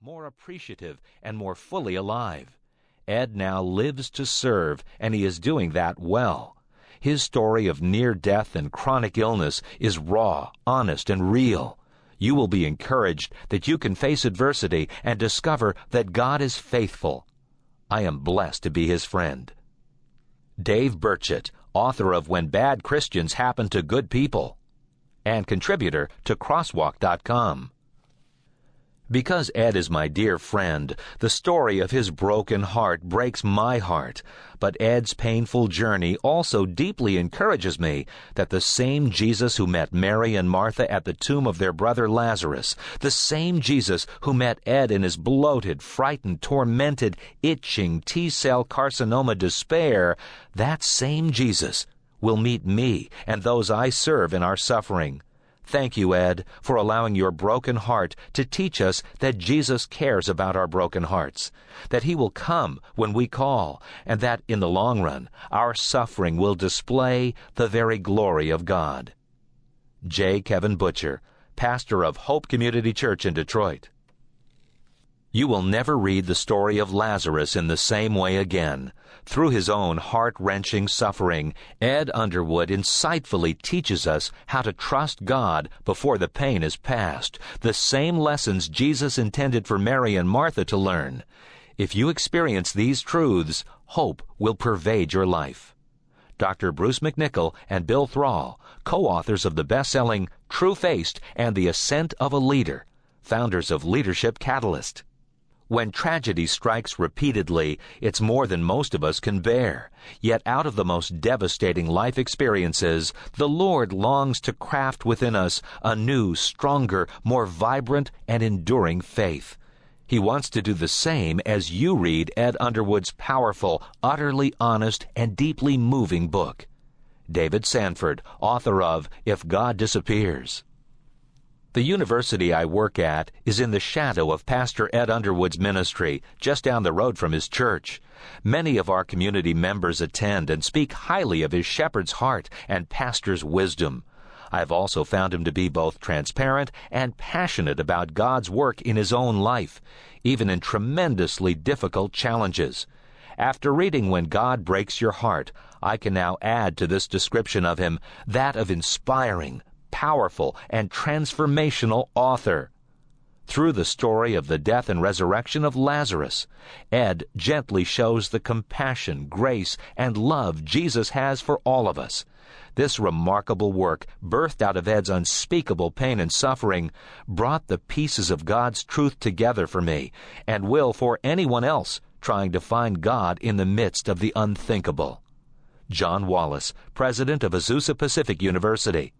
more appreciative, and more fully alive. Ed now lives to serve, and he is doing that well. His story of near death and chronic illness is raw, honest, and real. You will be encouraged that you can face adversity and discover that God is faithful. I am blessed to be his friend. Dave Burchett, author of When Bad Christians Happen to Good People, and contributor to Crosswalk.com. Because Ed is my dear friend, the story of his broken heart breaks my heart. But Ed's painful journey also deeply encourages me that the same Jesus who met Mary and Martha at the tomb of their brother Lazarus, the same Jesus who met Ed in his bloated, frightened, tormented, itching T cell carcinoma despair, that same Jesus will meet me and those I serve in our suffering. Thank you, Ed, for allowing your broken heart to teach us that Jesus cares about our broken hearts, that He will come when we call, and that in the long run our suffering will display the very glory of God. J. Kevin Butcher, pastor of Hope Community Church in Detroit. You will never read the story of Lazarus in the same way again. Through his own heart wrenching suffering, Ed Underwood insightfully teaches us how to trust God before the pain is past, the same lessons Jesus intended for Mary and Martha to learn. If you experience these truths, hope will pervade your life. Dr. Bruce McNicol and Bill Thrall, co authors of the best selling TrueFaced and The Ascent of a Leader, founders of Leadership Catalyst. When tragedy strikes repeatedly, it's more than most of us can bear. Yet out of the most devastating life experiences, the Lord longs to craft within us a new, stronger, more vibrant, and enduring faith. He wants to do the same as you read Ed Underwood's powerful, utterly honest, and deeply moving book. David Sanford, author of If God Disappears. The university I work at is in the shadow of Pastor Ed Underwood's ministry, just down the road from his church. Many of our community members attend and speak highly of his shepherd's heart and pastor's wisdom. I have also found him to be both transparent and passionate about God's work in his own life, even in tremendously difficult challenges. After reading When God Breaks Your Heart, I can now add to this description of him that of inspiring, powerful, and transformational author. Through the story of the death and resurrection of Lazarus, Ed gently shows the compassion, grace, and love Jesus has for all of us. This remarkable work, birthed out of Ed's unspeakable pain and suffering, brought the pieces of God's truth together for me, and will for anyone else trying to find God in the midst of the unthinkable. Jon Wallace, President of Azusa Pacific University.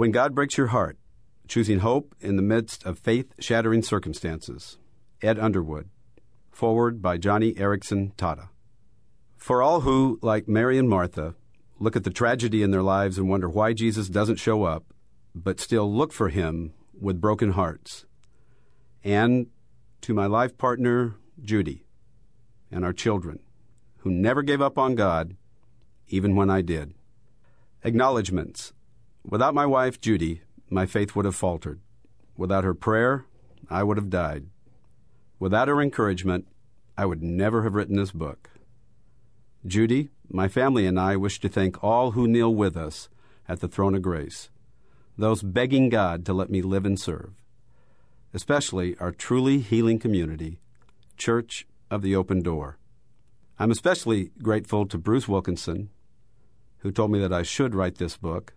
When God Breaks Your Heart Choosing Hope in the Midst of Faith Shattering Circumstances. Ed Underwood. Forward by Joni Eareckson Tada. For all who, like Mary and Martha, look at the tragedy in their lives and wonder why Jesus doesn't show up, but still look for him with broken hearts. And to my life partner, Judy, and our children, who never gave up on God, even when I did. Acknowledgements. Without my wife, Judy, my faith would have faltered. Without her prayer, I would have died. Without her encouragement, I would never have written this book. Judy, my family, and I wish to thank all who kneel with us at the throne of grace, those begging God to let me live and serve, especially our truly healing community, Church of the Open Door. I'm especially grateful to Bruce Wilkinson, who told me that I should write this book,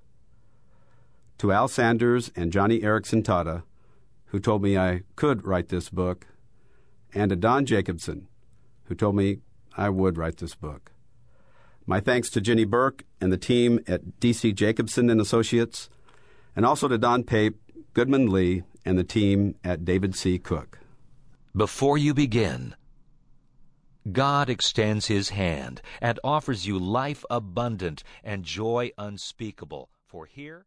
to Al Sanders and Joni Eareckson Tada, who told me I could write this book, and to Don Jacobson, who told me I would write this book. My thanks to Jenni Burke and the team at DC Jacobson and Associates, and also to Don Pape, Goodman Lee, and the team at David C. Cook. Before you begin, God extends his hand and offers you life abundant and joy unspeakable. For here